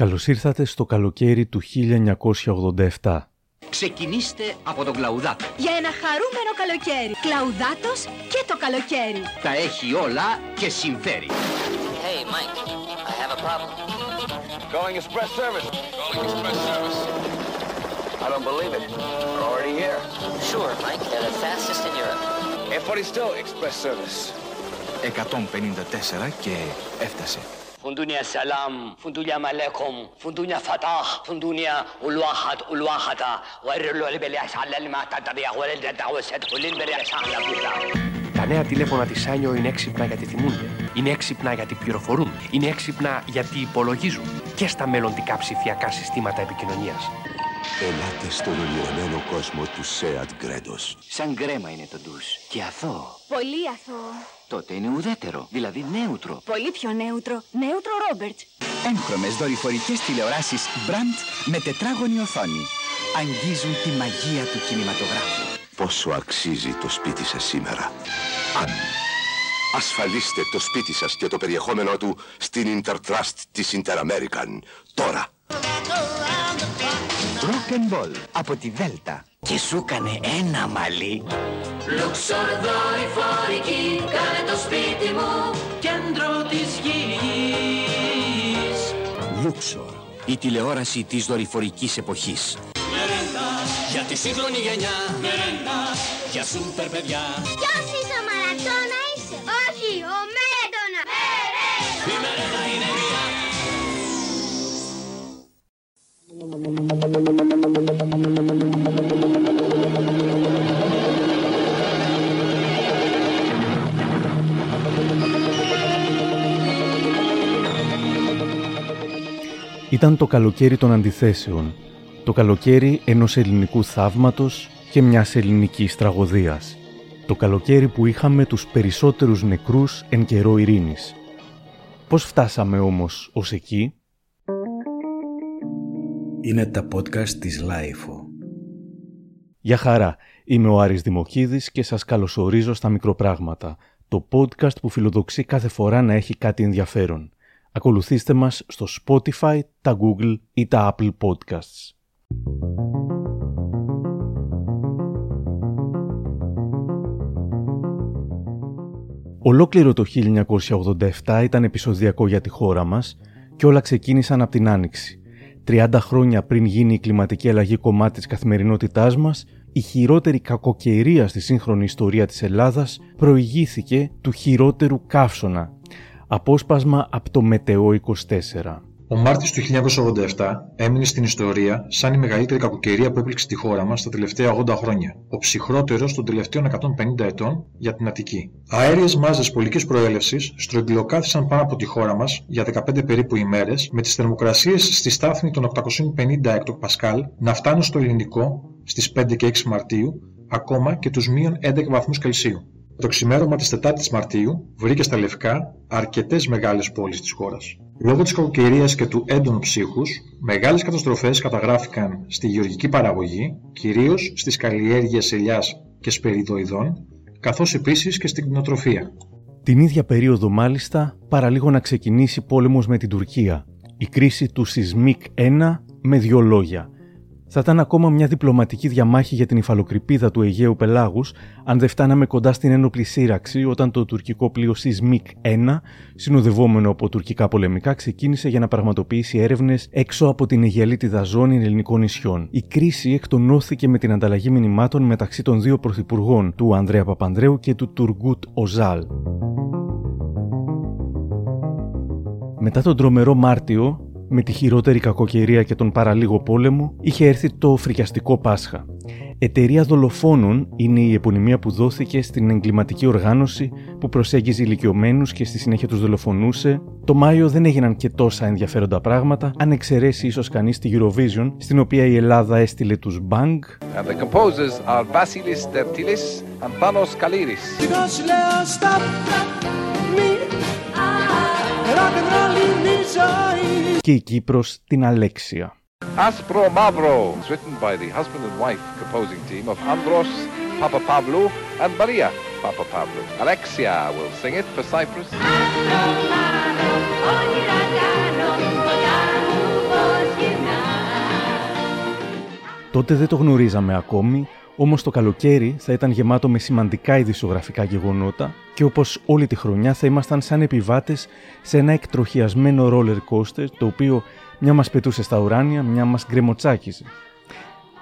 Καλώς ήρθατε στο καλοκαίρι του 1987. Ξεκινήστε από τον Κλαουδάτο. Για ένα χαρούμενο καλοκαίρι. Κλαουδάτος και το καλοκαίρι. Τα έχει όλα και συμφέρει. Hey, Mike, I have a problem. Calling express service. Calling express service. I don't believe it. We're already here. Sure, Mike, they're the fastest in Europe. Εφοριστό express service. 154 και έφτασε. Fundunia Salam, Fundunia Malekum, Fundunia Fatah, Fundunia Ulwahat Ulwahata, Wairulu Elbelias Alelma Tataria, Wairel Dawaset, Ulin Belias Alabuta. Τα νέα τηλέφωνα της Άνιο είναι έξυπνα γιατί θυμούνται. Είναι έξυπνα γιατί πληροφορούν. Είναι έξυπνα γιατί υπολογίζουν. Και στα μελλοντικά ψηφιακά συστήματα επικοινωνίας. Ελάτε στον ολιωμένο κόσμο του Seat Gredos. Σαν γκρέμα είναι το ντους. Και αθώο. Πολύ αθώο. Τότε είναι ουδέτερο. Δηλαδή νέουτρο. Πολύ πιο νέουτρο. Νέουτρο Ρόμπερτς. Έγχρωμες δορυφορικές τηλεοράσεις Brandt με τετράγωνη οθόνη. Αγγίζουν τη μαγεία του κινηματογράφου. Πόσο αξίζει το σπίτι σας σήμερα. Αν ασφαλίστε το σπίτι σας και το περιεχόμενό του στην Intertrust της Interamerican. Τώρα. Rock and Ball από τη Δέλτα. Και σου έκανε ένα μαλλί. Λουξορ δορυφορική, κάνε το σπίτι μου κέντρο της γης. Λούξορ. Η τηλεόραση της δορυφορικής εποχής. Μερέντα για τη σύγχρονη γενιά. Μερέντα για σούπερ παιδιά. Ποιος είσαι ο Μαρατώνα είσαι; Όχι, ο Μέρεντονα. Η μερέντα είναι μια. Ήταν το καλοκαίρι των αντιθέσεων. Το καλοκαίρι ενός ελληνικού θαύματος και μιας ελληνικής τραγωδίας. Το καλοκαίρι που είχαμε τους περισσότερους νεκρούς εν καιρώ ειρήνης. Πώς φτάσαμε όμως ως εκεί; Είναι τα podcast της LiFO. Γεια χαρά, είμαι ο Άρης Δημοκίδης και σας καλωσορίζω στα Μικροπράγματα, το podcast που φιλοδοξεί κάθε φορά να έχει κάτι ενδιαφέρον. Ακολουθήστε μας στο Spotify, τα Google ή τα Apple Podcasts. Ολόκληρο το 1987 ήταν επεισοδιακό για τη χώρα μας και όλα ξεκίνησαν από την Άνοιξη. 30 χρόνια πριν γίνει η κλιματική αλλαγή κομμάτι της καθημερινότητάς μας, η χειρότερη κακοκαιρία στη σύγχρονη ιστορία της Ελλάδας προηγήθηκε του χειρότερου καύσωνα, Απόσπασμα από το Μετεό 24. Ο Μάρτιος του 1987 έμεινε στην ιστορία σαν η μεγαλύτερη κακοκαιρία που έπληξε τη χώρα μας τα τελευταία 80 χρόνια. Ο ψυχρότερος των τελευταίων 150 ετών για την Αττική. Αέριες μάζες πολικής προέλευσης στρογγυλοκάθισαν πάνω από τη χώρα μας για 15 περίπου ημέρες, με τις θερμοκρασίες στη στάθμη των 850 εκτοπασκάλ να φτάνουν στο ελληνικό στις 5 και 6 Μαρτίου, ακόμα και τους μείον 11 βαθμούς Κελσίου. Το ξημέρωμα της 4η Μαρτίου βρήκε στα Λευκά αρκετές μεγάλες πόλεις της χώρας. Λόγω της κακοκαιρίας και του έντονου ψύχους, μεγάλες καταστροφές καταγράφηκαν στη γεωργική παραγωγή, κυρίως στις καλλιέργειες ελιάς και σπεριδοειδών, καθώς επίσης και στην κτηνοτροφία. Την ίδια περίοδο, μάλιστα, παραλίγο να ξεκινήσει πόλεμος με την Τουρκία. Η κρίση του Σισμίκ 1 με δύο λόγια θα ήταν ακόμα μια διπλωματική διαμάχη για την υφαλοκρηπίδα του Αιγαίου Πελάγους, αν δεν φτάναμε κοντά στην ένοπλη σύραξη όταν το τουρκικό πλοίο Σισμίκ 1, συνοδευόμενο από τουρκικά πολεμικά, ξεκίνησε για να πραγματοποιήσει έρευνες έξω από την Αιγελίτιδα ζώνη ελληνικών νησιών. Η κρίση εκτονώθηκε με την ανταλλαγή μηνυμάτων μεταξύ των δύο πρωθυπουργών, του Ανδρέα Παπανδρέου και του Τουργκούτ Οζάλ. Μετά τον τρομερό Μάρτιο, με τη χειρότερη κακοκαιρία και τον παραλίγο πόλεμο, είχε έρθει το φρικιαστικό Πάσχα. Εταιρεία δολοφόνων είναι η επωνυμία που δόθηκε στην εγκληματική οργάνωση που προσέγγιζε ηλικιωμένους και στη συνέχεια τους δολοφονούσε. Το Μάιο δεν έγιναν και τόσα ενδιαφέροντα πράγματα, αν εξαιρέσει ίσως κανείς τη Eurovision, στην οποία η Ελλάδα έστειλε τους Bang. And the composers are Vasilis Tertilis and Panos Kaliris και η Κύπρος την Αλέξια. Άσπρο Μαύρο, written by the husband and wife composing team of Andros Papapablou and Maria Papapablou. Alexia will sing it for Cyprus. Τότε δεν το γνωρίζαμε ακόμη, όμως το καλοκαίρι θα ήταν γεμάτο με σημαντικά ειδησιογραφικά γεγονότα και όπως όλη τη χρονιά θα ήμασταν σαν επιβάτες σε ένα εκτροχιασμένο roller coaster το οποίο μια μας πετούσε στα ουράνια, μια μας γκρεμοτσάκιζε.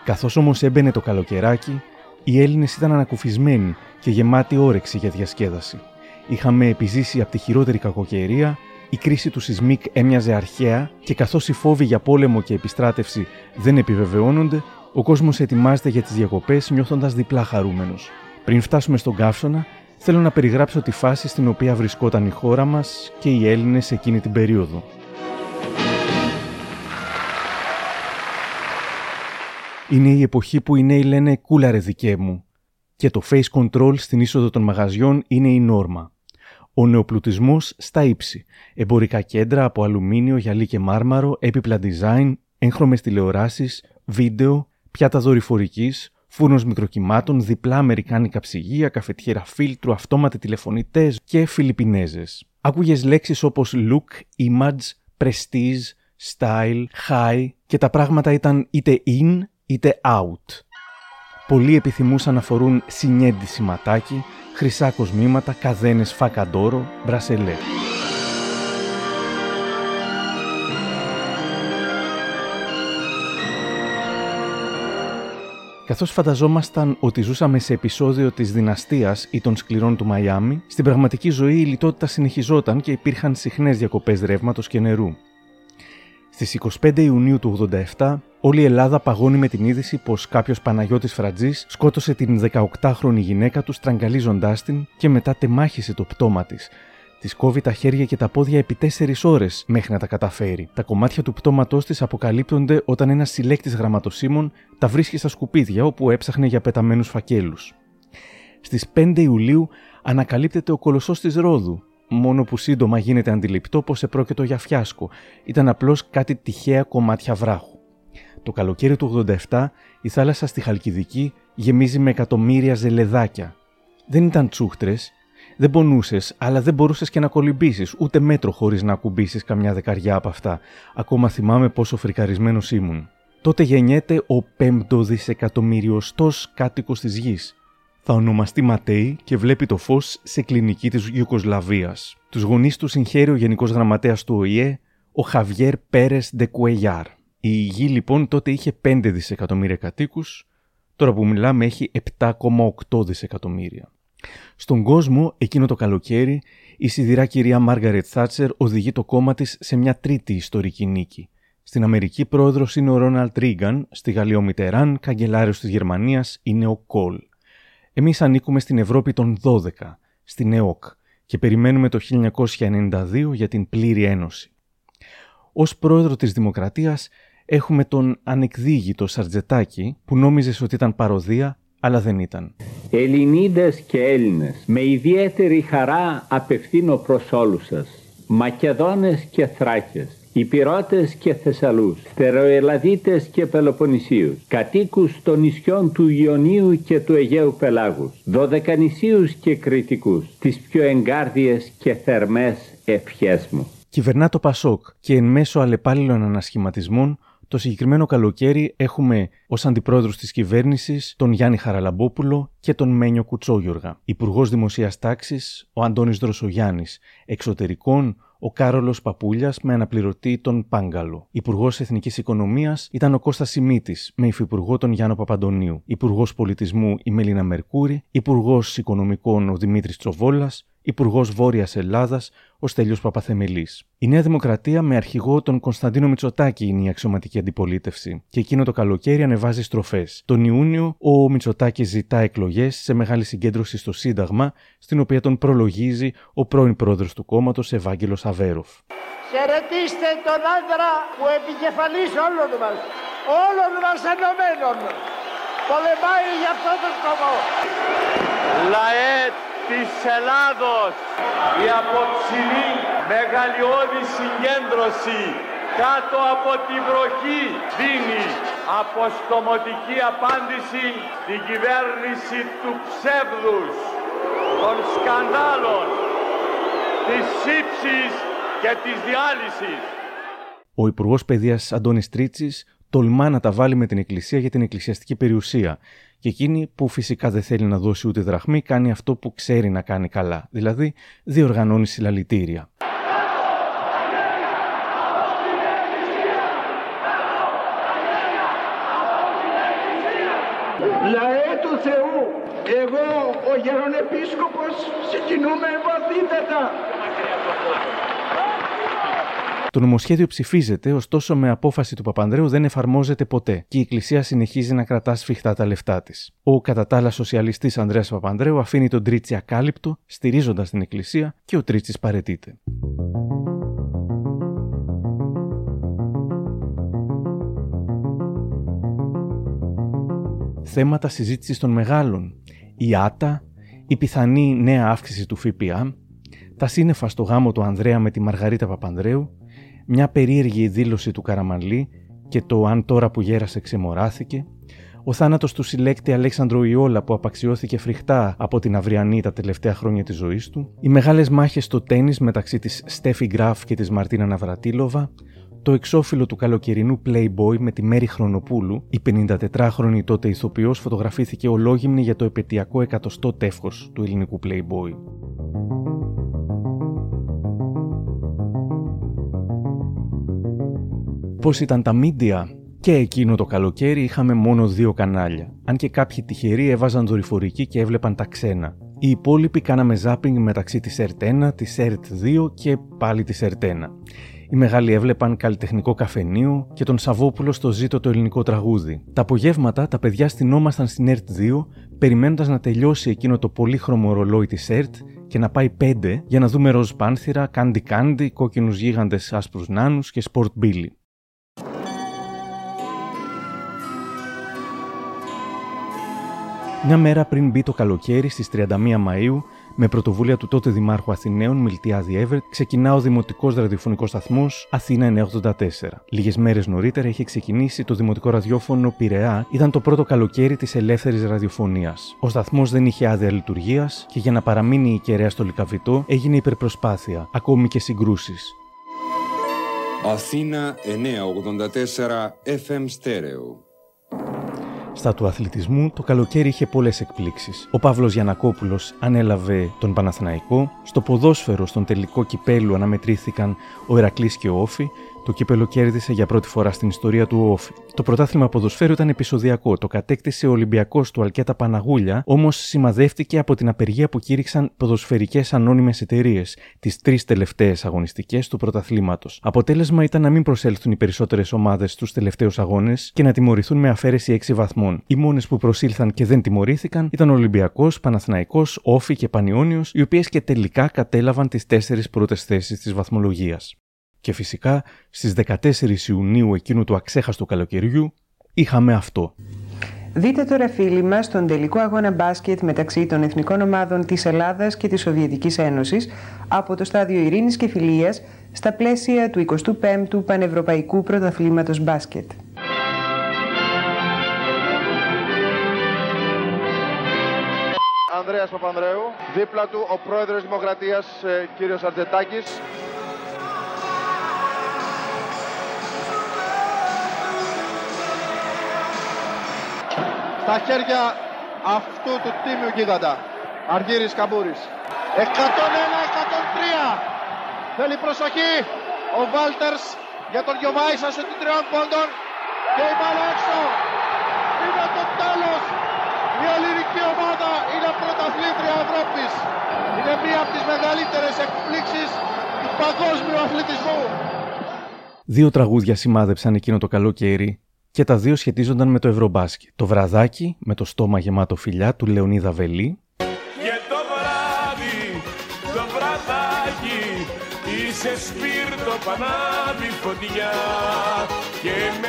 Καθώς όμως έμπαινε το καλοκαιράκι, οι Έλληνες ήταν ανακουφισμένοι και γεμάτοι όρεξη για διασκέδαση. Είχαμε επιζήσει από τη χειρότερη κακοκαιρία, η κρίση του Σισμίκ έμοιαζε αρχαία και καθώς οι φόβοι για πόλεμο και επιστράτευση δεν επιβεβαιώνονται, ο κόσμος ετοιμάζεται για τις διακοπές νιώθοντας διπλά χαρούμενος. Πριν φτάσουμε στον καύσωνα, θέλω να περιγράψω τη φάση στην οποία βρισκόταν η χώρα μας και οι Έλληνες εκείνη την περίοδο. Είναι η εποχή που οι νέοι λένε «κούλαρε δικέ μου» και το face control στην είσοδο των μαγαζιών είναι η νόρμα. Ο νεοπλουτισμός στα ύψη. Εμπορικά κέντρα από αλουμίνιο, γυαλί και μάρμαρο, έπιπλα design, έγχρωμες τηλεοράσεις, βίντεο, πιάτα δορυφορικής, φούρνος μικροκυμάτων, διπλά αμερικάνικα ψυγεία, καφετιέρα φίλτρου, αυτόματοι τηλεφωνητές και φιλιππινέζες. Άκουγες λέξεις όπως look, image, prestige, style, high και τα πράγματα ήταν είτε in είτε out. Πολλοί επιθυμούσαν να φορούν συνέντη σηματάκι, χρυσά κοσμήματα, καδένες φακαντόρο, μπρασελέ. Καθώς φανταζόμασταν ότι ζούσαμε σε επεισόδιο της δυναστείας ή των σκληρών του Μαϊάμι, στην πραγματική ζωή η λιτότητα συνεχιζόταν και υπήρχαν συχνές διακοπές ρεύματος και νερού. Στις 25 Ιουνίου του 87, όλη η Ελλάδα παγώνει με την είδηση πως κάποιος Παναγιώτης Φρατζής σκότωσε την 18χρονη γυναίκα του στραγγαλίζοντάς την και μετά τεμάχισε το πτώμα της. Της κόβει τα χέρια και τα πόδια επί 4 ώρες μέχρι να τα καταφέρει. Τα κομμάτια του πτώματός της αποκαλύπτονται όταν ένας συλλέκτης γραμματοσύμων τα βρίσκει στα σκουπίδια όπου έψαχνε για πεταμένους φακέλους. Στις 5 Ιουλίου ανακαλύπτεται ο κολοσσός της Ρόδου, μόνο που σύντομα γίνεται αντιληπτό πως επρόκειτο για φιάσκο. Ήταν απλώς κάτι τυχαία κομμάτια βράχου. Το καλοκαίρι του 87 η θάλασσα στη Χαλκιδική γεμίζει με εκατομμύρια ζελεδάκια. Δεν ήταν τσούχτρες, δεν πονούσες, αλλά δεν μπορούσες και να κολυμπήσεις, ούτε μέτρο χωρίς να ακουμπήσεις καμιά δεκαριά από αυτά. Ακόμα θυμάμαι πόσο φρικαρισμένος ήμουν. Τότε γεννιέται ο πέμπτο δισεκατομμυριωστό κάτοικος της γης θα ονομαστεί Ματέι και βλέπει το φως σε κλινική της Ιουκοσλαβίας. Τους γονείς του συγχαίρει ο Γενικός Γραμματέας του ΟΗΕ, ο Χαβιέρ Πέρες Ντεκουεγιάρ. Η γη λοιπόν τότε είχε 5 δισεκατομμύρια κατοίκους, τώρα που μιλάμε έχει 7,8 δισεκατομμύρια. Στον κόσμο, εκείνο το καλοκαίρι, η σιδηρά κυρία Μάργαρετ Θάτσερ οδηγεί το κόμμα της σε μια τρίτη ιστορική νίκη. Στην Αμερική πρόεδρος είναι ο Ρόναλτ Ρίγκαν, στη Γαλλία ο Μιτεράν, καγκελάριος της Γερμανίας είναι ο Κολ. Εμείς ανήκουμε στην Ευρώπη των 12, στην ΕΟΚ, και περιμένουμε το 1992 για την πλήρη ένωση. Ω πρόεδρο της Δημοκρατίας έχουμε τον ανεκδίγητο Σαρτζετάκη που νόμιζες ότι ήταν παροδία, αλλά δεν ήταν. Ελληνίδες και Έλληνες, με ιδιαίτερη χαρά απευθύνω προς όλους σας, Μακεδόνες και Θράκες, Υπηρώτες και Θεσσαλούς, Στεροελαδίτες και Πελοποννησίους, κατοίκους των νησιών του Ιωνίου και του Αιγαίου Πελάγους, Δωδεκανησίους και Κρητικούς, τις πιο εγκάρδιες και θερμές ευχές μου. Κυβερνά το Πασόκ και εν μέσω αλλεπάλληλων ανασχηματισμών το συγκεκριμένο καλοκαίρι έχουμε ως αντιπρόεδρου της κυβέρνησης τον Γιάννη Χαραλαμπόπουλο και τον Μένιο Κουτσόγιοργα. Υπουργός Δημοσίας Τάξης ο Αντώνης Δροσογιάννης. Εξωτερικών ο Κάρολος Παπούλιας με αναπληρωτή τον Πάγκαλο. Υπουργός Εθνικής Οικονομίας ήταν ο Κώστας Σιμίτης με υφυπουργό τον Γιάννο Παπαντονίου. Υπουργός Πολιτισμού η Μελίνα Μερκούρη. Υπουργός Οικονομικών ο Δημήτρης Τσοβόλας. Υπουργός Βόρειας Ελλάδας, ο Στέλιος Παπαθεμελή. Η Νέα Δημοκρατία με αρχηγό τον Κωνσταντίνο Μητσοτάκη είναι η αξιωματική αντιπολίτευση και εκείνο το καλοκαίρι ανεβάζει στροφές. Τον Ιούνιο ο Μητσοτάκη ζητά εκλογές σε μεγάλη συγκέντρωση στο Σύνταγμα, στην οποία τον προλογίζει ο πρώην πρόεδρος του κόμματος Ευάγγελος Αβέροφ. Χαιρετίστε τον άντρα που επικεφαλή όλων μας, όλων μας ενωμένων, πολεμάει για αυτό το σκοπό. Λαέ της Ελλάδος η απόψινή μεγαλειώδη συγκέντρωση κάτω από τη βροχή δίνει αποστομωτική απάντηση στην κυβέρνηση του ψεύδους, των σκανδάλων, της σύψης και της διάλυσης. Ο Υπουργός Παιδείας Αντώνης Τρίτσι τολμά να τα βάλει με την Εκκλησία για την εκκλησιαστική περιουσία. Και εκείνη που φυσικά δεν θέλει να δώσει ούτε δραχμή, κάνει αυτό που ξέρει να κάνει καλά. Δηλαδή, διοργανώνει συλλαλητήρια. Λαέ του Θεού, εγώ ο Γερονεπίσκοπος συγκινούμε βαθύτατα. Το νομοσχέδιο ψηφίζεται, ωστόσο με απόφαση του Παπανδρέου δεν εφαρμόζεται ποτέ και η Εκκλησία συνεχίζει να κρατά σφιχτά τα λεφτά της. Ο κατά τα άλλα σοσιαλιστής Ανδρέας Παπανδρέου αφήνει τον Τρίτσι ακάλυπτο, στηρίζοντας την Εκκλησία και ο Τρίτσις παρετείται. Θέματα συζήτησης των μεγάλων. Η ΆΤΑ, η πιθανή νέα αύξηση του ΦΠΑ, τα σύννεφα στο γάμο του Ανδρέα με τη Μαργαρίτα Παπανδρέου, μια περίεργη δήλωση του Καραμανλή και το αν τώρα που γέρασε ξεμοράθηκε, ο θάνατος του συλλέκτη Αλέξανδρο Ιόλα που απαξιώθηκε φρικτά από την αυριανή τα τελευταία χρόνια της ζωής του, οι μεγάλες μάχες στο τέννις μεταξύ της Στέφη Γκράφ και της Μαρτίνα Ναβρατήλοβα, το εξώφυλλο του καλοκαιρινού Playboy με τη Μέρη Χρονοπούλου, η 54χρονη τότε ηθοποιός φωτογραφήθηκε ολόγυμνη για το επαιτειακό εκατοστό τεύχος του ελληνικού Playboy. Πώς ήταν τα μίντια; Και εκείνο το καλοκαίρι είχαμε μόνο δύο κανάλια. Αν και κάποιοι τυχεροί έβαζαν δορυφορική και έβλεπαν τα ξένα. Οι υπόλοιποι κάναμε ζάπινγκ μεταξύ της ΕΡΤ1, της ΕΡΤ2 και πάλι της ΕΡΤ1. Οι μεγάλοι έβλεπαν καλλιτεχνικό καφενείο και τον Σαββόπουλο στο ζήτω το ελληνικό τραγούδι. Τα απογεύματα τα παιδιά στηνόμασταν στην ΕΡΤ2, περιμένοντας να τελειώσει εκείνο το πολύχρωμο ρολόι της ΕΡΤ και να πάει 5 για να δούμε ροζ πάνθηρα, Candy Candy, κόκκινους γίγαντες άσπρους νάνους και Sport Billy. Μια μέρα πριν μπει το καλοκαίρι στις 31 Μαΐου, με πρωτοβουλία του τότε Δημάρχου Αθηναίων Μιλτιάδη Εύερτ, ξεκινά ο Δημοτικός Ραδιοφωνικός Σταθμός Αθήνα 984. Λίγες μέρες νωρίτερα είχε ξεκινήσει το Δημοτικό Ραδιόφωνο Πειραιά, ήταν το πρώτο καλοκαίρι της ελεύθερης ραδιοφωνίας. Ο σταθμός δεν είχε άδεια λειτουργίας και για να παραμείνει η κεραία στο Λικαβιτό έγινε υπερπροσπάθεια, ακόμη και συγκρούσεις. Αθήνα 984 FM Stereo. Στα του αθλητισμού το καλοκαίρι είχε πολλές εκπλήξεις. Ο Παύλος Γιανακόπουλος ανέλαβε τον Παναθηναϊκό. Στο ποδόσφαιρο, στον τελικό κυπέλου, αναμετρήθηκαν ο Ερακλής και ο Όφη. Το κύπελο κέρδισε για πρώτη φορά στην ιστορία του ο Όφη. Το πρωτάθλημα ποδοσφαίρου ήταν επεισοδιακό. Το κατέκτησε ο Ολυμπιακός του Αλκέτα Παναγούλια, όμως σημαδεύτηκε από την απεργία που κήρυξαν ποδοσφαιρικές ανώνυμες εταιρείες, τις τρεις τελευταίες αγωνιστικές του πρωταθλήματος. Αποτέλεσμα ήταν να μην προσέλθουν οι περισσότερες ομάδες στους τελευταίους αγώνες και να τιμωρηθούν με αφαίρεση 6 βαθμών. Οι μόνες που προσήλθαν και δεν τιμωρήθηκαν ήταν ο Ολυμπιακός, Παναθηναϊκός, Όφη και Πανιόνιος, οι οποίες και τελικά κατέλαβαν τις τέσσερις πρώτες θέσεις της βαθμολογίας. Και φυσικά στις 14 Ιουνίου εκείνου του αξέχαστου καλοκαιριού είχαμε αυτό. Δείτε τώρα φίλοι μας τον τελικό αγώνα μπάσκετ μεταξύ των εθνικών ομάδων της Ελλάδας και της Σοβιετικής Ένωσης από το στάδιο Ειρήνης και Φιλίας στα πλαίσια του 25ου Πανευρωπαϊκού Πρωταθλήματος Μπάσκετ. Ανδρέας Παπανδρέου, δίπλα του ο πρόεδρος Δημοκρατίας ε, κύριος Αρτζετάκης, στα χέρια αυτού του τίμιου γίγαντα. Αργύρης Καμπούρης. 101-103. Θέλει προσοχή. Ο Βάλτερς για τον Γιωβάησα σε τριών πόντων. Και η μπάλα έξω. Είναι το τέλος. Η ελληνική ομάδα είναι πρωταθλήτρια Ευρώπης. Είναι μία από τις μεγαλύτερες εκπλήξεις του παγκόσμιου αθλητισμού. Δύο τραγούδια σημάδεψαν εκείνο το καλοκαίρι και τα δύο σχετίζονταν με το Ευρωμπάσκετ. Το βραδάκι με το στόμα γεμάτο φιλιά του Λεωνίδα Βελή. Και το βράδυ, το βραδάκι, είσαι σπίρτο πανάβη φωτιά και με...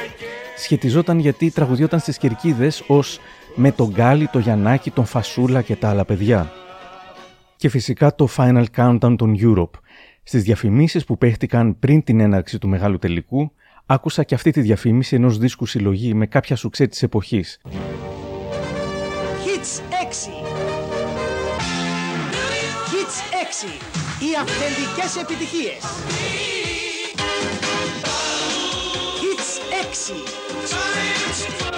Σχετιζόταν γιατί τραγουδιόταν στις κερκίδες ως με τον Γκάλι, το Γιαννάκη, τον Φασούλα και τα άλλα παιδιά. Και φυσικά το Final Countdown των Europe. Στις διαφημίσεις που παίχτηκαν πριν την έναρξη του μεγάλου τελικού, άκουσα και αυτή τη διαφήμιση ενός δίσκου συλλογή με κάποια σουξέ της εποχής. Hits 6 Hits 6 Οι αυθεντικές επιτυχίες. Hits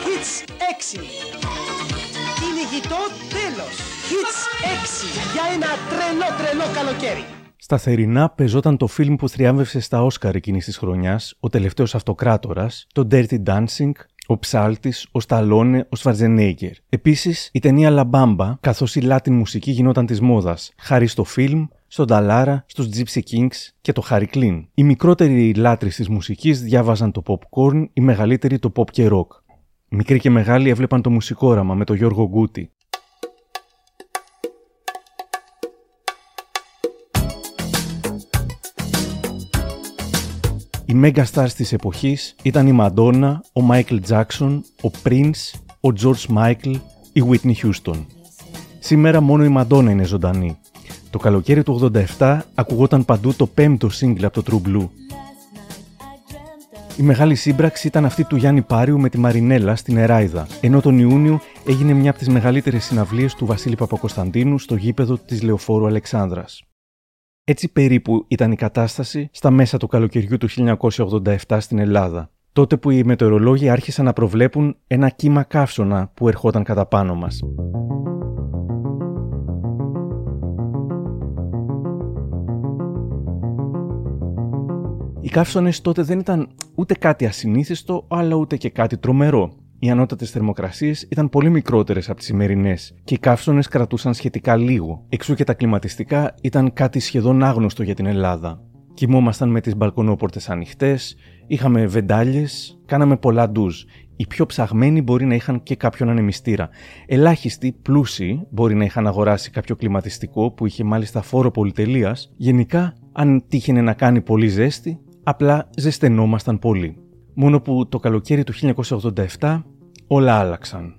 Hits 6 Κυνηγητό τέλος. Hits 6 Για ένα τρελό τρελό καλοκαίρι Στα θερινά πεζόταν το φιλμ που θριάμβευσε στα Όσκαρ εκείνης της χρονιάς, ο τελευταίος αυτοκράτορας, το Dirty Dancing, ο Ψάλτης, ο Σταλόνε, ο Σφαρτζενέγκερ. Επίσης, η ταινία Λαμπάμπα, καθώς η Latin μουσική γινόταν της μόδας, χάρη στο φιλμ, στον Ταλάρα, στους Gypsy Kings και το Harry Clean. Οι μικρότεροι λάτρεις της μουσικής διάβαζαν το popcorn, οι μεγαλύτεροι το pop και rock. Μικροί και μεγάλοι έβλεπαν το μουσικόραμα με το Γιώργο Γκούτι. Οι mega stars της εποχής ήταν η Μαντόνα, ο Michael Jackson, ο Prince, ο George Michael, η Whitney Houston. Σήμερα μόνο η Μαντόνα είναι ζωντανή. Το καλοκαίρι του 87 ακουγόταν παντού το πέμπτο σύγκλι από το True Blue. Η μεγάλη σύμπραξη ήταν αυτή του Γιάννη Πάριου με τη Μαρινέλα στην Εράιδα, ενώ τον Ιούνιο έγινε μια από τις μεγαλύτερες συναυλίες του Βασίλη Παπακοσταντίνου στο γήπεδο της Λεωφόρου Αλεξάνδρας. Έτσι περίπου ήταν η κατάσταση στα μέσα του καλοκαιριού του 1987 στην Ελλάδα, τότε που οι μετεωρολόγοι άρχισαν να προβλέπουν ένα κύμα καύσωνα που ερχόταν κατά πάνω μας. Οι καύσονες τότε δεν ήταν ούτε κάτι ασυνήθιστο, αλλά ούτε και κάτι τρομερό. Οι ανώτατες θερμοκρασίες ήταν πολύ μικρότερες από τις σημερινές και οι καύσονες κρατούσαν σχετικά λίγο. Εξού και τα κλιματιστικά ήταν κάτι σχεδόν άγνωστο για την Ελλάδα. Κοιμόμασταν με τις μπαλκονόπορτες ανοιχτές, είχαμε βεντάλιες, κάναμε πολλά ντουζ. Οι πιο ψαγμένοι μπορεί να είχαν και κάποιον ανεμιστήρα. Ελάχιστοι, πλούσιοι, μπορεί να είχαν αγοράσει κάποιο κλιματιστικό που είχε μάλιστα φόρο πολυτελείας. Γενικά, αν τύχαινε να κάνει πολύ ζέστη, απλά ζεσθενόμασταν πολύ. Μόνο που το καλοκαίρι του 1987 όλα άλλαξαν.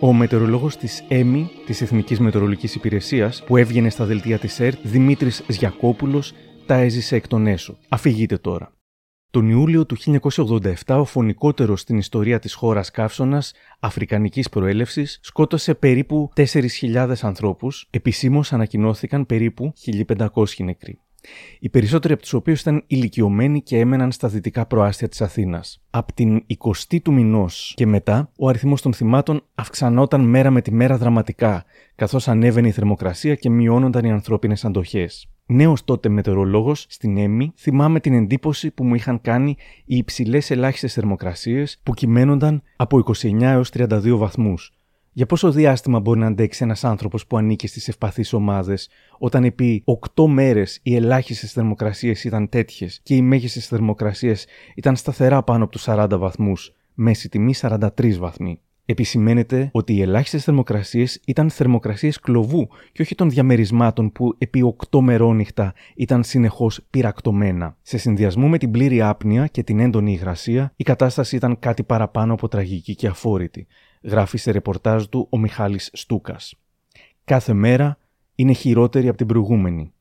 Ο μετεωρολόγος της ΕΜΗ, της Εθνικής Μετεωρολογικής Υπηρεσίας, που έβγαινε στα δελτία της ΕΡΤ, Δημήτρης Ζιακόπουλος, τα έζησε εκ των έσω. Αφηγείτε τώρα. Τον Ιούλιο του 1987, ο φωνικότερος στην ιστορία της χώρας καύσωνας, αφρικανικής προέλευσης, σκότωσε περίπου 4.000 ανθρώπους, επισήμως ανακοινώθηκαν περίπου 1.500 νεκροί. Οι περισσότεροι από τους οποίους ήταν ηλικιωμένοι και έμεναν στα δυτικά προάστια της Αθήνας. Από την 20η του μηνός και μετά, ο αριθμός των θυμάτων αυξανόταν μέρα με τη μέρα δραματικά, καθώς ανέβαινε η θερμοκρασία και μειώνονταν οι ανθρώπινες αντοχές. Νέος τότε μετεωρολόγος στην ΕΜΗ, θυμάμαι την εντύπωση που μου είχαν κάνει οι υψηλές ελάχιστες θερμοκρασίες που κυμαίνονταν από 29 έως 32 βαθμούς. Για πόσο διάστημα μπορεί να αντέξει ένας άνθρωπος που ανήκει στις ευπαθείς ομάδες, όταν επί 8 μέρες οι ελάχιστες θερμοκρασίες ήταν τέτοιες και οι μέγιστες θερμοκρασίες ήταν σταθερά πάνω από τους 40 βαθμούς, μέση τιμή 43 βαθμοί επισημαίνεται ότι οι ελάχιστες θερμοκρασίες ήταν θερμοκρασίες κλοβού και όχι των διαμερισμάτων που επί 8 μερόνυχτα ήταν συνεχώς πυρακτωμένα. Σε συνδυασμό με την πλήρη άπνοια και την έντονη υγρασία, η κατάσταση ήταν κάτι παραπάνω από τραγική και αφόρητη, γράφει σε ρεπορτάζ του ο Μιχάλης Στούκας. Κάθε μέρα είναι χειρότερη από την προηγούμενη.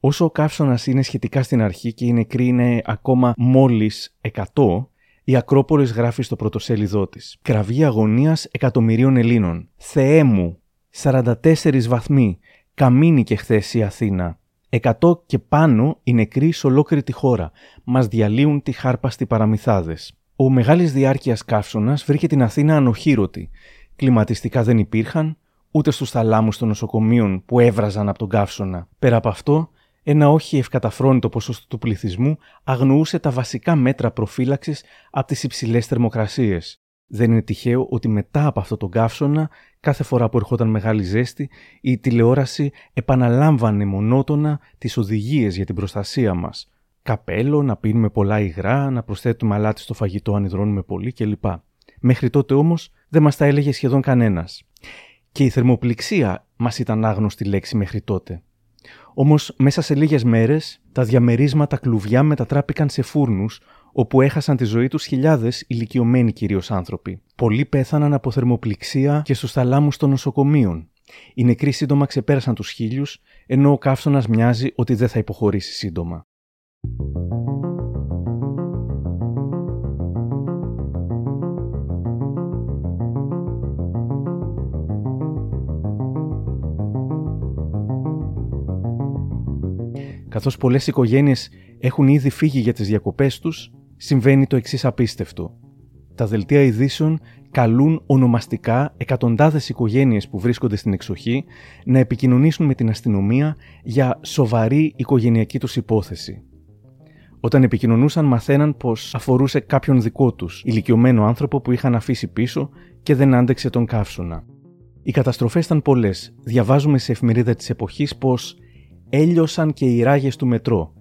Όσο ο καύσωνας είναι σχετικά στην αρχή και οι νεκροί είναι ακόμα μόλις 100, η Ακρόπολης γράφει στο πρωτοσέλιδό της. Κραυγή αγωνίας εκατομμυρίων Ελλήνων. Θεέ μου, 44 βαθμοί. Καμίνη και χθες η Αθήνα. Εκατό και πάνω οι νεκροί σε ολόκληρη τη χώρα. Μας διαλύουν τη χάρπαστη παραμυθάδες. Ο μεγάλης διάρκειας καύσωνας βρήκε την Αθήνα ανοχήρωτη. Κλιματιστικά δεν υπήρχαν, ούτε στους θαλάμους των νοσοκομείων που έβραζαν από τον καύσωνα. Πέρα από αυτό, ένα όχι ευκαταφρόνητο ποσοστό του πληθυσμού αγνοούσε τα βασικά μέτρα προφύλαξης από τις υψηλές θερμοκρασίες. Δεν είναι τυχαίο ότι μετά από αυτό τον καύσωνα, κάθε φορά που ερχόταν μεγάλη ζέστη, η τηλεόραση επαναλάμβανε μονότονα τις οδηγίες για την προστασία μας. Καπέλο, να πίνουμε πολλά υγρά, να προσθέτουμε αλάτι στο φαγητό αν υδρώνουμε πολύ κλπ. Μέχρι τότε όμως δεν μας τα έλεγε σχεδόν κανένας. Και η θερμοπληξία μας ήταν άγνωστη λέξη μέχρι τότε. Όμως, μέσα σε λίγες μέρες, τα διαμερίσματα κλουβιά μετατράπηκαν σε φούρνους, όπου έχασαν τη ζωή τους χιλιάδες ηλικιωμένοι κυρίως άνθρωποι. Πολλοί πέθαναν από θερμοπληξία και στους θαλάμους των νοσοκομείων. Οι νεκροί σύντομα ξεπέρασαν τους χίλιους, ενώ ο καύσωνας μοιάζει ότι δεν θα υποχωρήσει σύντομα. Καθώς πολλές οικογένειες έχουν ήδη φύγει για τις διακοπές τους, συμβαίνει το εξής απίστευτο. Τα δελτία ειδήσεων καλούν ονομαστικά εκατοντάδες οικογένειες που βρίσκονται στην εξοχή να επικοινωνήσουν με την αστυνομία για σοβαρή οικογενειακή τους υπόθεση. Όταν επικοινωνούσαν μαθαίναν πως αφορούσε κάποιον δικό τους, ηλικιωμένο άνθρωπο που είχαν αφήσει πίσω και δεν άντεξε τον καύσωνα. Οι καταστροφές ήταν πολλές. Διαβάζουμε σε εφημερίδα της εποχής πως έλειωσαν και οι ράγες του μετρό.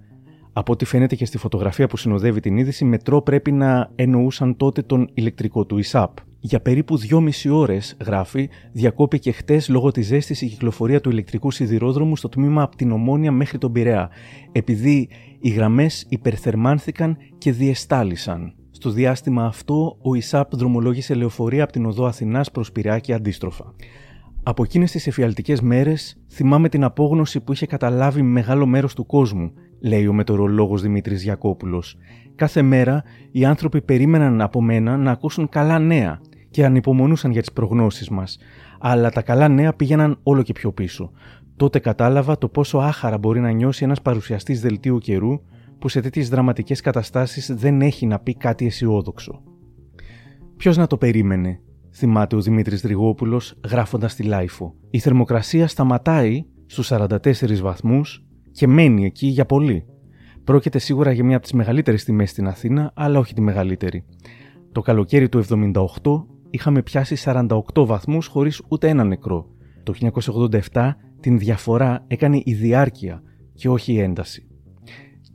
Από ό,τι φαίνεται και στη φωτογραφία που συνοδεύει την είδηση, μετρό πρέπει να εννοούσαν τότε τον ηλεκτρικό του ΙΣΑΠ. Για περίπου 2,5 ώρες, γράφει, διακόπηκε χτες λόγω της ζέστης η κυκλοφορία του ηλεκτρικού σιδηρόδρομου στο τμήμα από την Ομόνια μέχρι τον Πειραιά, επειδή οι γραμμές υπερθερμάνθηκαν και διεστάλησαν. Στο διάστημα αυτό, ο ΙΣΑΠ δρομολόγησε λεωφορεία από την οδό Αθηνάς προς Πειραιά και αντίστροφα. Από εκείνες τις εφιαλτικές μέρες, θυμάμαι την απόγνωση που είχε καταλάβει μεγάλο μέρος του κόσμου, λέει ο μετεωρολόγος Δημήτρης Γιακόπουλος. Κάθε μέρα οι άνθρωποι περίμεναν από μένα να ακούσουν καλά νέα και ανυπομονούσαν για τις προγνώσεις μας, αλλά τα καλά νέα πήγαιναν όλο και πιο πίσω. Τότε κατάλαβα το πόσο άχαρα μπορεί να νιώσει ένας παρουσιαστής δελτίου καιρού που σε τέτοιες δραματικές καταστάσεις δεν έχει να πει κάτι αισιόδοξο. Ποιος να το περίμενε, θυμάται ο Δημήτρης Ρηγόπουλος γράφοντας στη LiFO. Η θερμοκρασία σταματάει στους 44 βαθμούς και μένει εκεί για πολύ. Πρόκειται σίγουρα για μια από τις μεγαλύτερες τιμές στην Αθήνα, αλλά όχι τη μεγαλύτερη. Το καλοκαίρι του 78 είχαμε πιάσει 48 βαθμούς χωρίς ούτε ένα νεκρό. Το 1987 την διαφορά έκανε η διάρκεια και όχι η ένταση.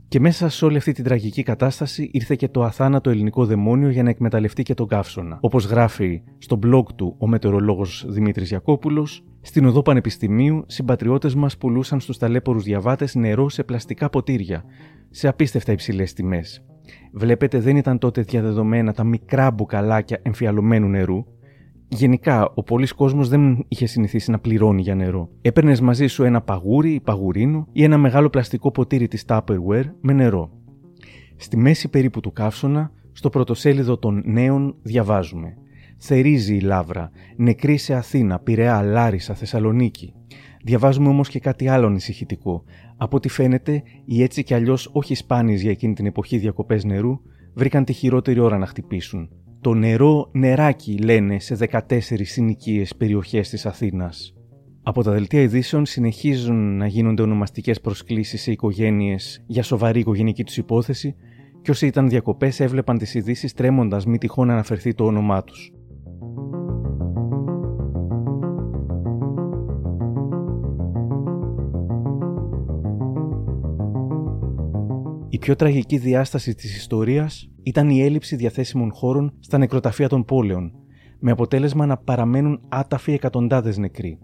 Και μέσα σε όλη αυτή την τραγική κατάσταση ήρθε και το αθάνατο ελληνικό δαιμόνιο για να εκμεταλλευτεί και τον καύσωνα. Όπως γράφει στο blog του ο μετεωρολόγος Δημήτρης Ζιακόπουλος, στην οδό Πανεπιστημίου, συμπατριώτες μας πουλούσαν στους ταλέπορους διαβάτες νερό σε πλαστικά ποτήρια, σε απίστευτα υψηλές τιμές. Βλέπετε, δεν ήταν τότε διαδεδομένα τα μικρά μπουκαλάκια εμφιαλωμένου νερού. Γενικά, ο πολλής κόσμος δεν είχε συνηθίσει να πληρώνει για νερό. Έπαιρνες μαζί σου ένα παγούρι ή παγουρίνο ή ένα μεγάλο πλαστικό ποτήρι της Tupperware με νερό. Στη μέση περίπου του καύσωνα, στο πρωτοσέλιδο των νέων, διαβάζουμε. Θερίζει η λάβρα, νεκρή σε Αθήνα, Πειραιά, Λάρισα, Θεσσαλονίκη. Διαβάζουμε όμως και κάτι άλλο ανησυχητικό. Από ό,τι φαίνεται, οι έτσι κι αλλιώς όχι σπάνιες για εκείνη την εποχή διακοπές νερού βρήκαν τη χειρότερη ώρα να χτυπήσουν. Το νερό νεράκι λένε σε 14 συνοικίες περιοχές της Αθήνας. Από τα δελτία ειδήσεων συνεχίζουν να γίνονται ονομαστικές προσκλήσεις σε οικογένειες για σοβαρή οικογενική τους υπόθεση και όσοι ήταν διακοπές έβλεπαν τις ειδήσεις τρέμοντας μη τυχόν αναφερθεί το όνομά τους. Η πιο τραγική διάσταση της ιστορίας ήταν η έλλειψη διαθέσιμων χώρων στα νεκροταφεία των πόλεων, με αποτέλεσμα να παραμένουν άταφοι εκατοντάδες νεκροί.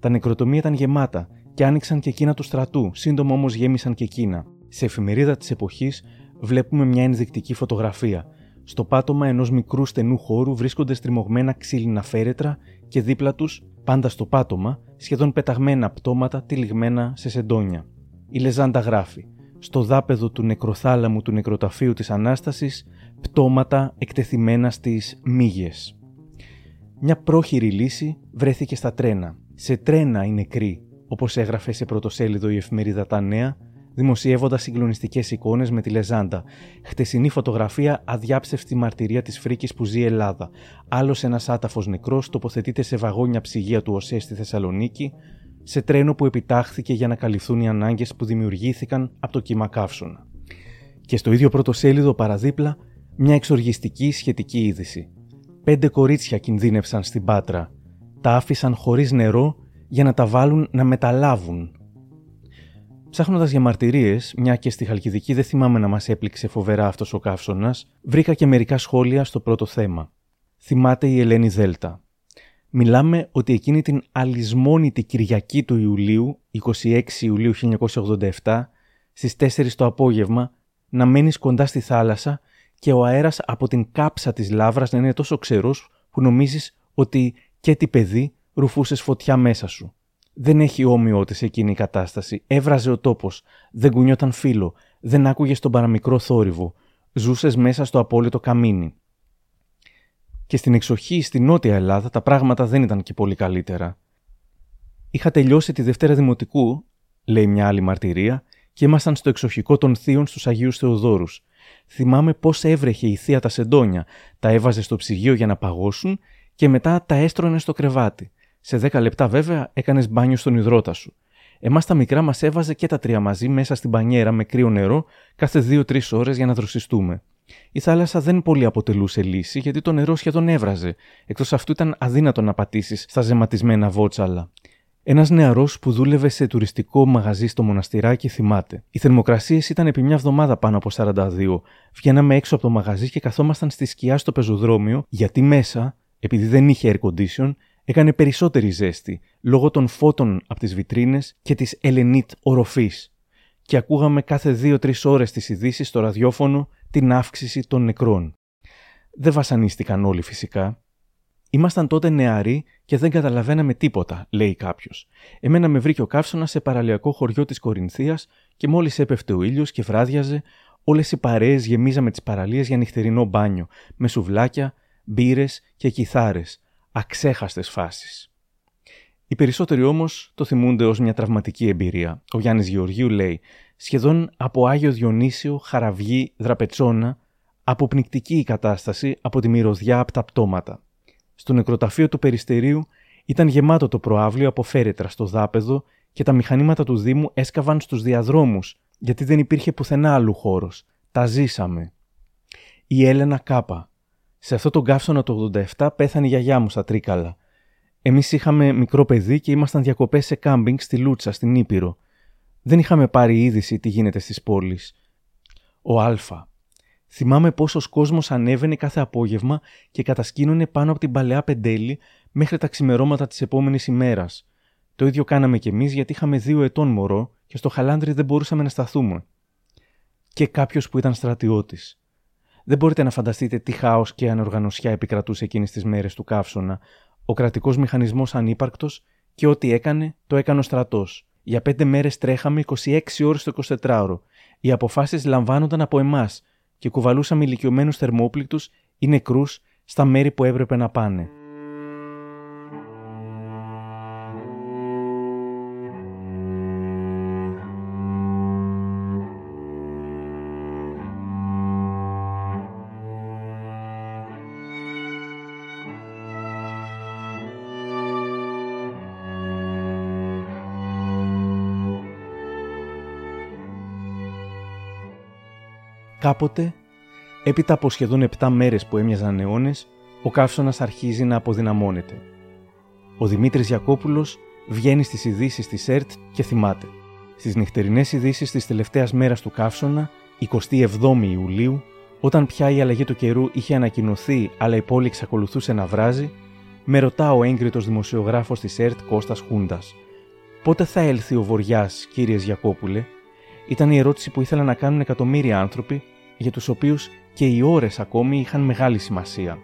Τα νεκροτομεία ήταν γεμάτα και άνοιξαν και εκείνα του στρατού, σύντομα όμως γέμισαν και εκείνα. Σε εφημερίδα της εποχής βλέπουμε μια ενδεικτική φωτογραφία. Στο πάτωμα ενός μικρού στενού χώρου βρίσκονται στριμωγμένα ξύλινα φέρετρα και δίπλα τους, πάντα στο πάτωμα, σχεδόν πεταγμένα πτώματα τυλιγμένα σε σεντόνια. Η Λεζάντα γράφει: στο δάπεδο του νεκροθάλαμου του νεκροταφείου της Ανάστασης πτώματα εκτεθειμένα στις μύγες. Μια πρόχειρη λύση βρέθηκε στα τρένα. Σε τρένα οι νεκροί, όπως έγραφε σε πρωτοσέλιδο η εφημερίδα Τα Νέα, δημοσιεύοντας συγκλονιστικές εικόνες με τη Λεζάντα. Χτεσινή φωτογραφία αδιάψευστη μαρτυρία της φρίκης που ζει η Ελλάδα. Άλλος ένας άταφος νεκρός τοποθετείται σε βαγόνια ψυγεία του ΟΣΕ στη Θεσσαλονίκη, σε τρένο που επιτάχθηκε για να καλυφθούν οι ανάγκες που δημιουργήθηκαν από το κύμα καύσωνα. Και στο ίδιο πρώτο σέλιδο παραδίπλα, μια εξοργιστική σχετική είδηση. Πέντε κορίτσια κινδύνευσαν στην Πάτρα. Τα άφησαν χωρίς νερό για να τα βάλουν να μεταλάβουν. Ψάχνοντας για μαρτυρίες, μια και στη Χαλκιδική δεν θυμάμαι να μας έπληξε φοβερά αυτός ο καύσωνας, βρήκα και μερικά σχόλια στο πρώτο θέμα. Θυμάται η Ελένη Δέλτα μιλάμε ότι εκείνη την αλυσμόνητη Κυριακή του Ιουλίου, 26 Ιουλίου 1987, στις 4 το απόγευμα, να μένεις κοντά στη θάλασσα και ο αέρας από την κάψα της λάβρας να είναι τόσο ξερός που νομίζεις ότι και τι παιδί ρουφούσες φωτιά μέσα σου. Δεν έχει όμοιότες εκείνη η κατάσταση. Έβραζε ο τόπος. Δεν κουνιόταν φίλο. Δεν άκουγες τον παραμικρό θόρυβο. Ζούσες μέσα στο απόλυτο καμίνι. Και στην εξοχή στη Νότια Ελλάδα τα πράγματα δεν ήταν και πολύ καλύτερα. Είχα τελειώσει τη Δευτέρα Δημοτικού, λέει μια άλλη μαρτυρία, και ήμασταν στο εξοχικό των Θείων στους Αγίους Θεοδόρους. Θυμάμαι πώς έβρεχε η θεία τα σεντόνια, τα έβαζε στο ψυγείο για να παγώσουν και μετά τα έστρωνε στο κρεβάτι. Σε 10 λεπτά βέβαια έκανες μπάνιο στον υδρότα σου. Εμάς τα μικρά μας έβαζε και τα τρία μαζί μέσα στην πανιέρα με κρύο νερό κάθε 2-3 ώρες για να δροσιστούμε. Η θάλασσα δεν πολύ αποτελούσε λύση γιατί το νερό σχεδόν έβραζε, εκτός αυτού ήταν αδύνατο να πατήσεις στα ζεματισμένα βότσαλα. Ένας νεαρός που δούλευε σε τουριστικό μαγαζί στο μοναστηράκι θυμάται. Οι θερμοκρασίες ήταν επί μια εβδομάδα πάνω από 42. Βγαίναμε έξω από το μαγαζί και καθόμασταν στη σκιά στο πεζοδρόμιο, γιατί μέσα, επειδή δεν είχε air condition, έκανε περισσότερη ζέστη λόγω των φώτων από τις βιτρίνες και της Ελενίτ οροφής. Και ακούγαμε κάθε 2-3 ώρες τις ειδήσεις στο ραδιόφωνο την αύξηση των νεκρών. Δεν βασανίστηκαν όλοι φυσικά. Ήμασταν τότε νεαροί και δεν καταλαβαίναμε τίποτα, λέει κάποιος. Εμένα με βρήκε ο καύσωνας σε παραλιακό χωριό της Κορινθίας και μόλις έπεφτε ο ήλιος και βράδιαζε, όλες οι παρέες γεμίζαμε τις παραλίες για νυχτερινό μπάνιο, με σουβλάκια, μπύρες και κιθάρες, αξέχαστες φάσεις. Οι περισσότεροι όμως το θυμούνται ως μια τραυματική εμπειρία. Ο Γιάννης Γεωργίου λέει: Σχεδόν από Άγιο Διονύσιο, Χαραυγή, Δραπετσόνα, αποπνικτική η κατάσταση από τη μυρωδιά από τα πτώματα. Στο νεκροταφείο του Περιστερίου ήταν γεμάτο το προάβλιο από φέρετρα στο δάπεδο και τα μηχανήματα του Δήμου έσκαβαν στους διαδρόμους, γιατί δεν υπήρχε πουθενά άλλου χώρος. Τα ζήσαμε. Η Έλενα Κάπα. Σε αυτό τον καύσωνα το 87 πέθανε η γιαγιά μου στα Τρίκαλα. Εμείς είχαμε μικρό παιδί και ήμασταν διακοπές σε κάμπινγκ στη Λούτσα, στην Ήπειρο. Δεν είχαμε πάρει είδηση τι γίνεται στις πόλεις. Ο Α. Θυμάμαι πόσος κόσμος ανέβαινε κάθε απόγευμα και κατασκήνωνε πάνω από την παλαιά πεντέλη μέχρι τα ξημερώματα της επόμενης ημέρας. Το ίδιο κάναμε κι εμείς γιατί είχαμε δύο ετών μωρό και στο χαλάντρι δεν μπορούσαμε να σταθούμε. Και κάποιος που ήταν στρατιώτης. Δεν μπορείτε να φανταστείτε τι χάος και ανοργανωσιά επικρατούσε εκείνες τις μέρες του καύσωνα. Ο κρατικός μηχανισμός ανύπαρκτος και ό,τι έκανε, το έκανε ο στρατός. Για πέντε μέρες τρέχαμε 26 ώρες το 24ωρο. Οι αποφάσεις λαμβάνονταν από εμάς και κουβαλούσαμε ηλικιωμένους θερμόπληκτους ή νεκρούς στα μέρη που έπρεπε να πάνε. Κάποτε, έπειτα από σχεδόν 7 μέρες που έμοιαζαν αιώνες, ο καύσωνας αρχίζει να αποδυναμώνεται. Ο Δημήτρης Γιακόπουλος βγαίνει στις ειδήσεις της ΕΡΤ και θυμάται. Στις νυχτερινές ειδήσεις της τελευταίας μέρας του καύσωνα, 27 Ιουλίου, όταν πια η αλλαγή του καιρού είχε ανακοινωθεί αλλά η πόλη εξακολουθούσε να βράζει, με ρωτά ο έγκριτος δημοσιογράφος της ΕΡΤ Κώστας Χούντας. Πότε θα έλθει ο Βοριάς, κύριε Γιακόπουλε, ήταν η ερώτηση που ήθελαν να κάνουν εκατομμύρια άνθρωποι για τους οποίους και οι ώρες ακόμη είχαν μεγάλη σημασία.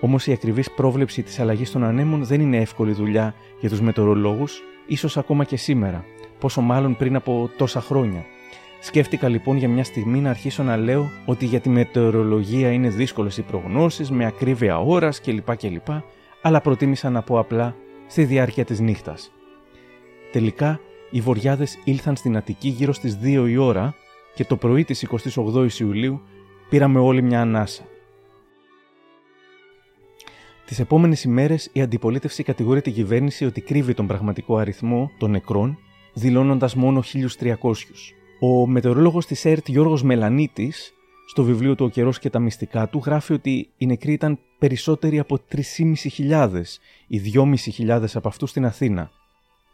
Όμως η ακριβής πρόβλεψη της αλλαγής των ανέμων δεν είναι εύκολη δουλειά για τους μετεωρολόγους, ίσως ακόμα και σήμερα, πόσο μάλλον πριν από τόσα χρόνια. Σκέφτηκα λοιπόν για μια στιγμή να αρχίσω να λέω ότι για τη μετεωρολογία είναι δύσκολες οι προγνώσεις με ακρίβεια ώρας κλπ. κλπ. Αλλά προτίμησα να πω απλά στη διάρκεια της νύχτας. Τελικά, οι βοριάδες ήλθαν στην Αττική γύρω στις 2 η ώρα και το πρωί της 28 Ιουλίου πήραμε όλοι μια ανάσα. Τις επόμενες ημέρες η αντιπολίτευση κατηγορεί την κυβέρνηση ότι κρύβει τον πραγματικό αριθμό των νεκρών, δηλώνοντας μόνο 1.300. Ο μετεωρολόγος της ΕΡΤ Γιώργος Μελανίτης, στο βιβλίο του «Ο καιρός και τα μυστικά του», γράφει ότι οι νεκροί ήταν περισσότεροι από 3.500, οι 2.500 από αυτούς στην Αθήνα.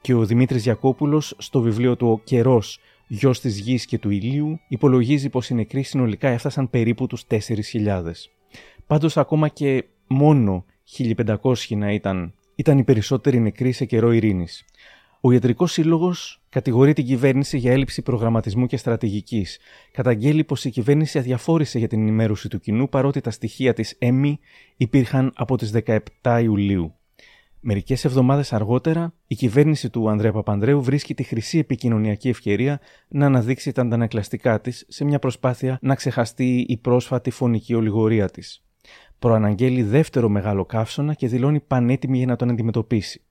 Και ο Δημήτρης Γιακόπουλος, στο βιβλίο του «Ο καιρός γιος της γης και του ηλίου, υπολογίζει πως οι νεκροί συνολικά έφτασαν περίπου τους 4.000. Πάντως, ακόμα και μόνο 1.500 να ήταν, ήταν οι περισσότεροι νεκροί σε καιρό ειρήνης. Ο Ιατρικός Σύλλογος κατηγορεί την κυβέρνηση για έλλειψη προγραμματισμού και στρατηγικής. Καταγγέλει πως η κυβέρνηση αδιαφόρησε για την ενημέρωση του κοινού παρότι τα στοιχεία της ΕΜΗ υπήρχαν από τις 17 Ιουλίου. Μερικές εβδομάδες αργότερα, η κυβέρνηση του Ανδρέα Παπανδρέου βρίσκει τη χρυσή επικοινωνιακή ευκαιρία να αναδείξει τα αντανακλαστικά της σε μια προσπάθεια να ξεχαστεί η πρόσφατη φωνική ολιγορία της. Προαναγγέλει δεύτερο μεγάλο καύσωνα και δηλώνει πανέτοιμη για να τον αντιμετωπίσει.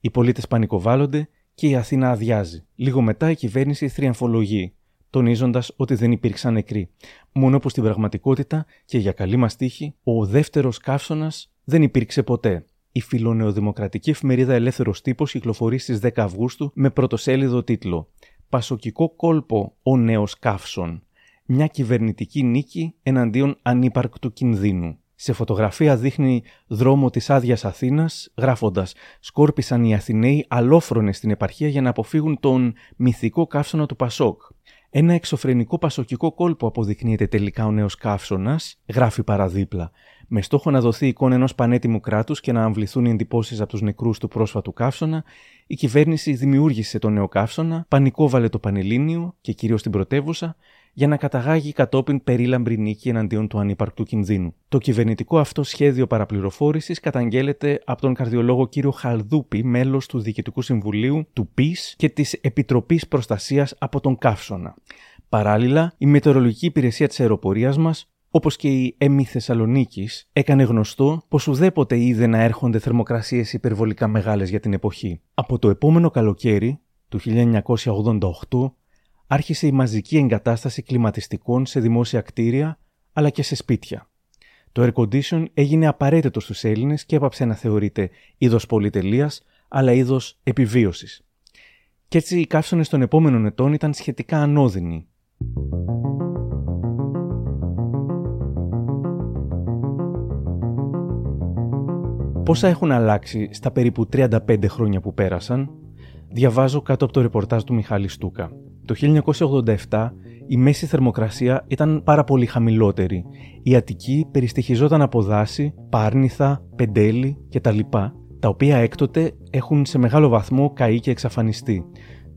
Οι πολίτες πανικοβάλλονται και η Αθήνα αδειάζει. Λίγο μετά η κυβέρνηση θριαμφολογεί. τονίζοντας ότι δεν υπήρξαν νεκροί. Μόνο που στην πραγματικότητα και για καλή μας τύχη, ο δεύτερος καύσωνας δεν υπήρξε ποτέ. Η φιλονεοδημοκρατική εφημερίδα Ελεύθερος Τύπος κυκλοφορεί στις 10 Αυγούστου με πρωτοσέλιδο τίτλο Πασοκικό κόλπο ο νέος καύσων. Μια κυβερνητική νίκη εναντίον ανύπαρκτου κινδύνου. Σε φωτογραφία δείχνει δρόμο της άδειας Αθήνας, γράφοντας «Σκόρπισαν οι Αθηναίοι αλόφρονες στην επαρχία για να αποφύγουν τον μυθικό καύσωνα του Πασόκ». Ένα εξωφρενικό πασοκικό κόλπο αποδεικνύεται τελικά ο νέος καύσωνας, γράφει παραδίπλα, με στόχο να δοθεί εικόνα ενός πανέτοιμου κράτους και να αμβληθούν οι εντυπώσεις από τους νεκρούς του πρόσφατου καύσωνα, η κυβέρνηση δημιούργησε τον νέο καύσωνα, πανικόβαλε το Πανελλήνιο και κυρίως την πρωτεύουσα, για να καταγάγει κατόπιν περίλαμπρη νίκη εναντίον του ανύπαρκτου κινδύνου. Το κυβερνητικό αυτό σχέδιο παραπληροφόρησης καταγγέλλεται από τον καρδιολόγο κύριο Χαλδούπη, μέλος του Διοικητικού Συμβουλίου του ΠΙΣ και της Επιτροπής Προστασίας από τον Καύσωνα. Παράλληλα, η Μετεωρολογική Υπηρεσία της Αεροπορίας μας, όπως και η ΕΜΗ Θεσσαλονίκης, έκανε γνωστό πως ουδέποτε είδε να έρχονται θερμοκρασίες υπερβολικά μεγάλες για την εποχή. Από το επόμενο καλοκαίρι, του 1988, άρχισε η μαζική εγκατάσταση κλιματιστικών σε δημόσια κτίρια αλλά και σε σπίτια. Το air condition έγινε απαραίτητο στους Έλληνες και έπαψε να θεωρείται είδος πολυτελείας αλλά είδος επιβίωσης. Κι έτσι οι καύσονες των επόμενων ετών ήταν σχετικά ανώδυνοι. Πόσα έχουν αλλάξει στα περίπου 35 χρόνια που πέρασαν, διαβάζω κάτω από το ρεπορτάζ του Μιχάλη Στούκα. Το 1987 η μέση θερμοκρασία ήταν πάρα πολύ χαμηλότερη. Η Αττική περιστοιχιζόταν από δάση, πάρνηθα, πεντέλη κτλ. τα οποία έκτοτε έχουν σε μεγάλο βαθμό καεί και εξαφανιστεί.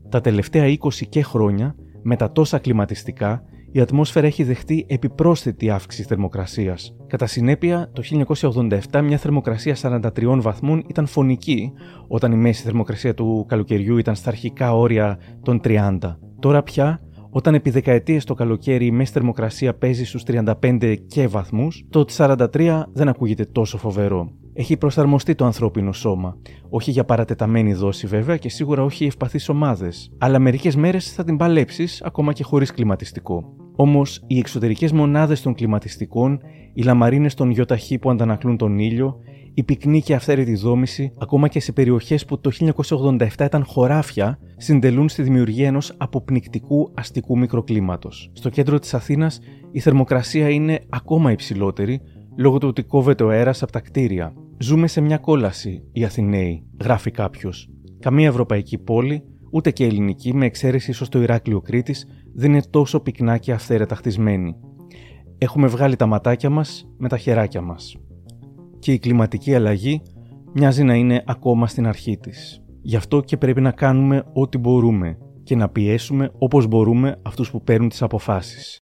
Τα τελευταία 20 και χρόνια, με τα τόσα κλιματιστικά, η ατμόσφαιρα έχει δεχτεί επιπρόσθετη αύξηση θερμοκρασίας. Κατά συνέπεια, το 1987 μια θερμοκρασία 43 βαθμών ήταν φωνική, όταν η μέση θερμοκρασία του καλοκαιριού ήταν στα αρχικά όρια των 30. Τώρα πια, όταν επί δεκαετίες το καλοκαίρι η μέση θερμοκρασία παίζει στους 35 και βαθμούς, το 43 δεν ακούγεται τόσο φοβερό. Έχει προσαρμοστεί το ανθρώπινο σώμα. Όχι για παρατεταμένη δόση βέβαια και σίγουρα όχι ευπαθείς ομάδες. Αλλά μερικές μέρες θα την παλέψεις ακόμα και χωρίς κλιματιστικό. Όμως, οι εξωτερικές μονάδες των κλιματιστικών, οι λαμαρίνες των γιοταχή που αντανακλούν τον ήλιο, η πυκνή και αυθαίρετη δόμηση, ακόμα και σε περιοχές που το 1987 ήταν χωράφια, συντελούν στη δημιουργία ενός αποπνικτικού αστικού μικροκλίματος. Στο κέντρο της Αθήνας, η θερμοκρασία είναι ακόμα υψηλότερη λόγω του ότι κόβεται ο αέρας από τα κτίρια. Ζούμε σε μια κόλαση, οι Αθηναίοι, γράφει κάποιος. Καμία ευρωπαϊκή πόλη, ούτε και ελληνική, με εξαίρεση ίσως το Ηράκλειο Κρήτης, δεν είναι τόσο πυκνά και αυθαίρετα χτισμένη. Έχουμε βγάλει τα ματάκια μας με τα χεράκια μας. Και η κλιματική αλλαγή μοιάζει να είναι ακόμα στην αρχή της. Γι' αυτό και πρέπει να κάνουμε ό,τι μπορούμε και να πιέσουμε όπως μπορούμε αυτούς που παίρνουν τις αποφάσεις.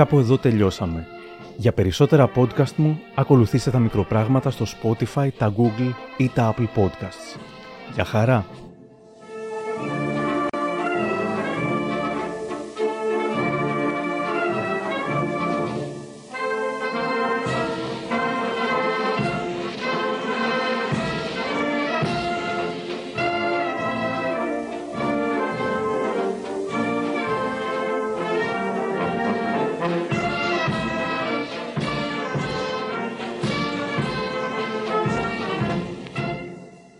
Κάπου εδώ τελειώσαμε. Για περισσότερα podcast μου, ακολουθήστε τα μικροπράγματα στο Spotify, τα Google ή τα Apple Podcasts. Για χαρά!